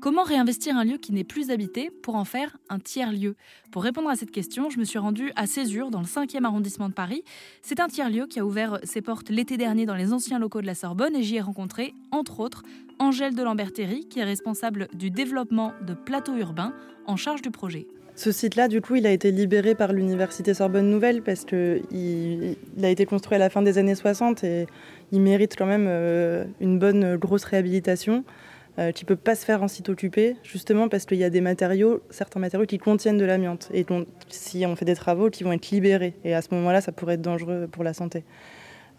Comment réinvestir un lieu qui n'est plus habité pour en faire un tiers-lieu? Pour répondre à cette question, je me suis rendue à Césure, dans le 5e arrondissement de Paris. C'est un tiers-lieu qui a ouvert ses portes l'été dernier dans les anciens locaux de la Sorbonne et j'y ai rencontré, entre autres, Angèle de Lambertéry, qui est responsable du développement de plateaux urbains en charge du projet. Ce site-là, du coup, il a été libéré par l'Université Sorbonne Nouvelle parce qu'il il a été construit à la fin des années 60 et il mérite quand même euh, une bonne grosse réhabilitation euh, qui ne peut pas se faire en site occupé, justement parce qu'il y a des matériaux, certains matériaux qui contiennent de l'amiante. Et si on fait des travaux, qui vont être libérés. Et à ce moment-là, ça pourrait être dangereux pour la santé.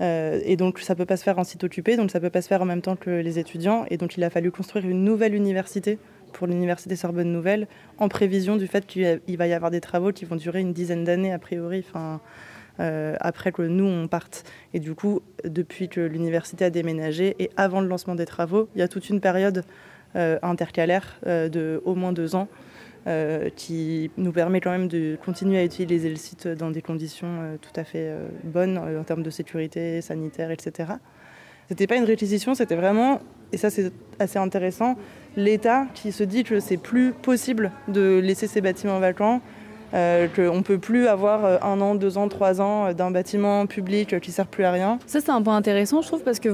Euh, et donc, ça ne peut pas se faire en site occupé, donc ça ne peut pas se faire en même temps que les étudiants. Et donc, il a fallu construire une nouvelle université pour l'Université Sorbonne Nouvelle, en prévision du fait qu'il va y avoir des travaux qui vont durer une dizaine d'années, a priori. Enfin, euh, après que nous on parte. Et du coup, depuis que l'université a déménagé et avant le lancement des travaux, il y a toute une période euh, intercalaire euh, de au moins deux ans qui nous permet quand même de continuer à utiliser le site dans des conditions tout à fait bonnes en termes de sécurité sanitaire, etc. C'était pas une réquisition, c'était vraiment, et ça c'est assez intéressant, l'État qui se dit que c'est plus possible de laisser ces bâtiments vacants euh, qu'on ne peut plus avoir euh, un an, deux ans, trois ans euh, d'un bâtiment public qui ne sert plus à rien. Ça, c'est un point intéressant, je trouve, parce que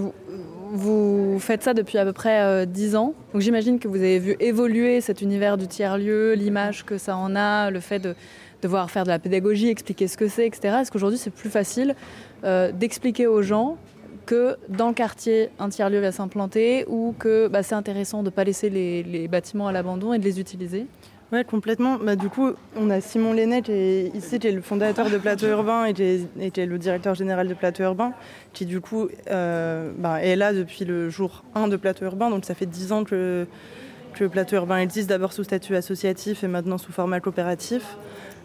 vous, faites ça depuis à peu près dix ans. Donc j'imagine que vous avez vu évoluer cet univers du tiers-lieu, l'image que ça en a, le fait de devoir faire de la pédagogie, expliquer ce que c'est, etc. Est-ce qu'aujourd'hui, c'est plus facile d'expliquer aux gens que dans le quartier, un tiers-lieu va s'implanter ou que bah, c'est intéressant de ne pas laisser les bâtiments à l'abandon et de les utiliser? Oui, complètement. Bah, du coup, on a Simon Lennet, qui est, ici, qui est le fondateur de Plateau Urbain et qui est, le directeur général de Plateau Urbain, qui du coup euh, bah, est là depuis le jour 1 de Plateau Urbain. Donc ça fait 10 ans que, que Plateau Urbain existe, d'abord sous statut associatif et maintenant sous format coopératif.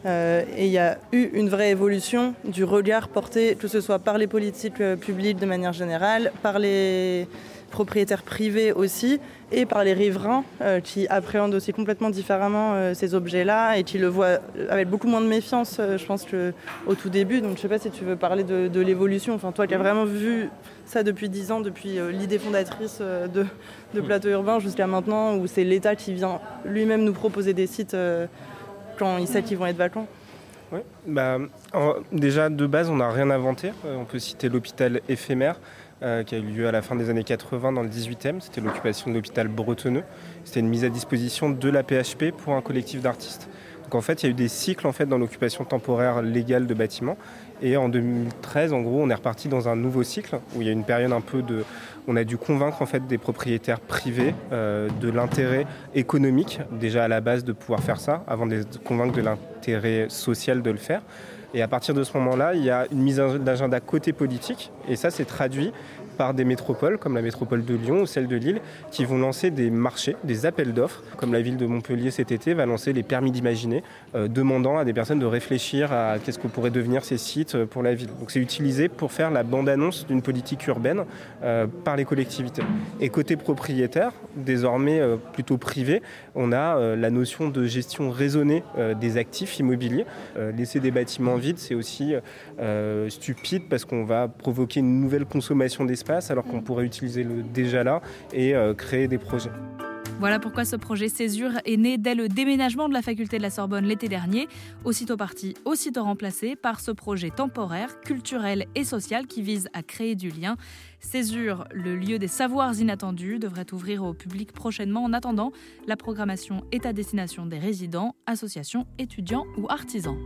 Euh, et il y a eu une vraie évolution du regard porté, que ce soit par les politiques euh, publiques de manière générale, par les propriétaires privés aussi, et par les riverains euh, qui appréhendent aussi complètement différemment euh, ces objets-là et qui le voient avec beaucoup moins de méfiance, euh, je pense, qu'au tout début. Donc je ne sais pas si tu veux parler de, l'évolution. Enfin, toi qui as vraiment vu ça depuis dix ans, depuis l'idée fondatrice de, de, Plateau Urbain jusqu'à maintenant, où c'est l'État qui vient lui-même nous proposer des sites quand il sait qu'ils vont être vacants. Oui, bah, déjà de base, on n'a rien inventé. on peut citer l'hôpital éphémère. Euh, qui a eu lieu à la fin des années 80 dans le 18e. C'était l'occupation de l'hôpital bretonneux. C'était une mise à disposition de la PHP pour un collectif d'artistes. Donc en fait, il y a eu des cycles en fait dans l'occupation temporaire légale de bâtiments. Et en 2013, en gros, on est reparti dans un nouveau cycle où il y a une période un peu de, on a dû convaincre en fait des propriétaires privés euh, de l'intérêt économique déjà à la base de pouvoir faire ça, avant de les convaincre de l'intérêt social de le faire. Et à partir de ce moment-là, il y a une mise d'agenda côté politique, et ça c'est traduit par des métropoles comme la métropole de Lyon ou celle de Lille qui vont lancer des marchés, des appels d'offres, comme la ville de Montpellier cet été va lancer les permis d'imaginer, euh, demandant à des personnes de réfléchir à qu'est-ce que pourraient devenir ces sites euh, pour la ville. Donc c'est utilisé pour faire la bande-annonce d'une politique urbaine euh, par les collectivités. Et côté propriétaire, désormais plutôt privé, on a la notion de gestion raisonnée des actifs immobiliers. laisser des bâtiments vides, c'est aussi stupide parce qu'on va provoquer une nouvelle consommation d'espace alors qu'on pourrait utiliser le déjà là et euh, créer des projets. Voilà pourquoi ce projet Césure est né dès le déménagement de la faculté de la Sorbonne l'été dernier, aussitôt parti, aussitôt remplacé par ce projet temporaire, culturel et social qui vise à créer du lien. Césure, le lieu des savoirs inattendus, devrait ouvrir au public prochainement. En attendant, la programmation est à destination des résidents, associations, étudiants ou artisans.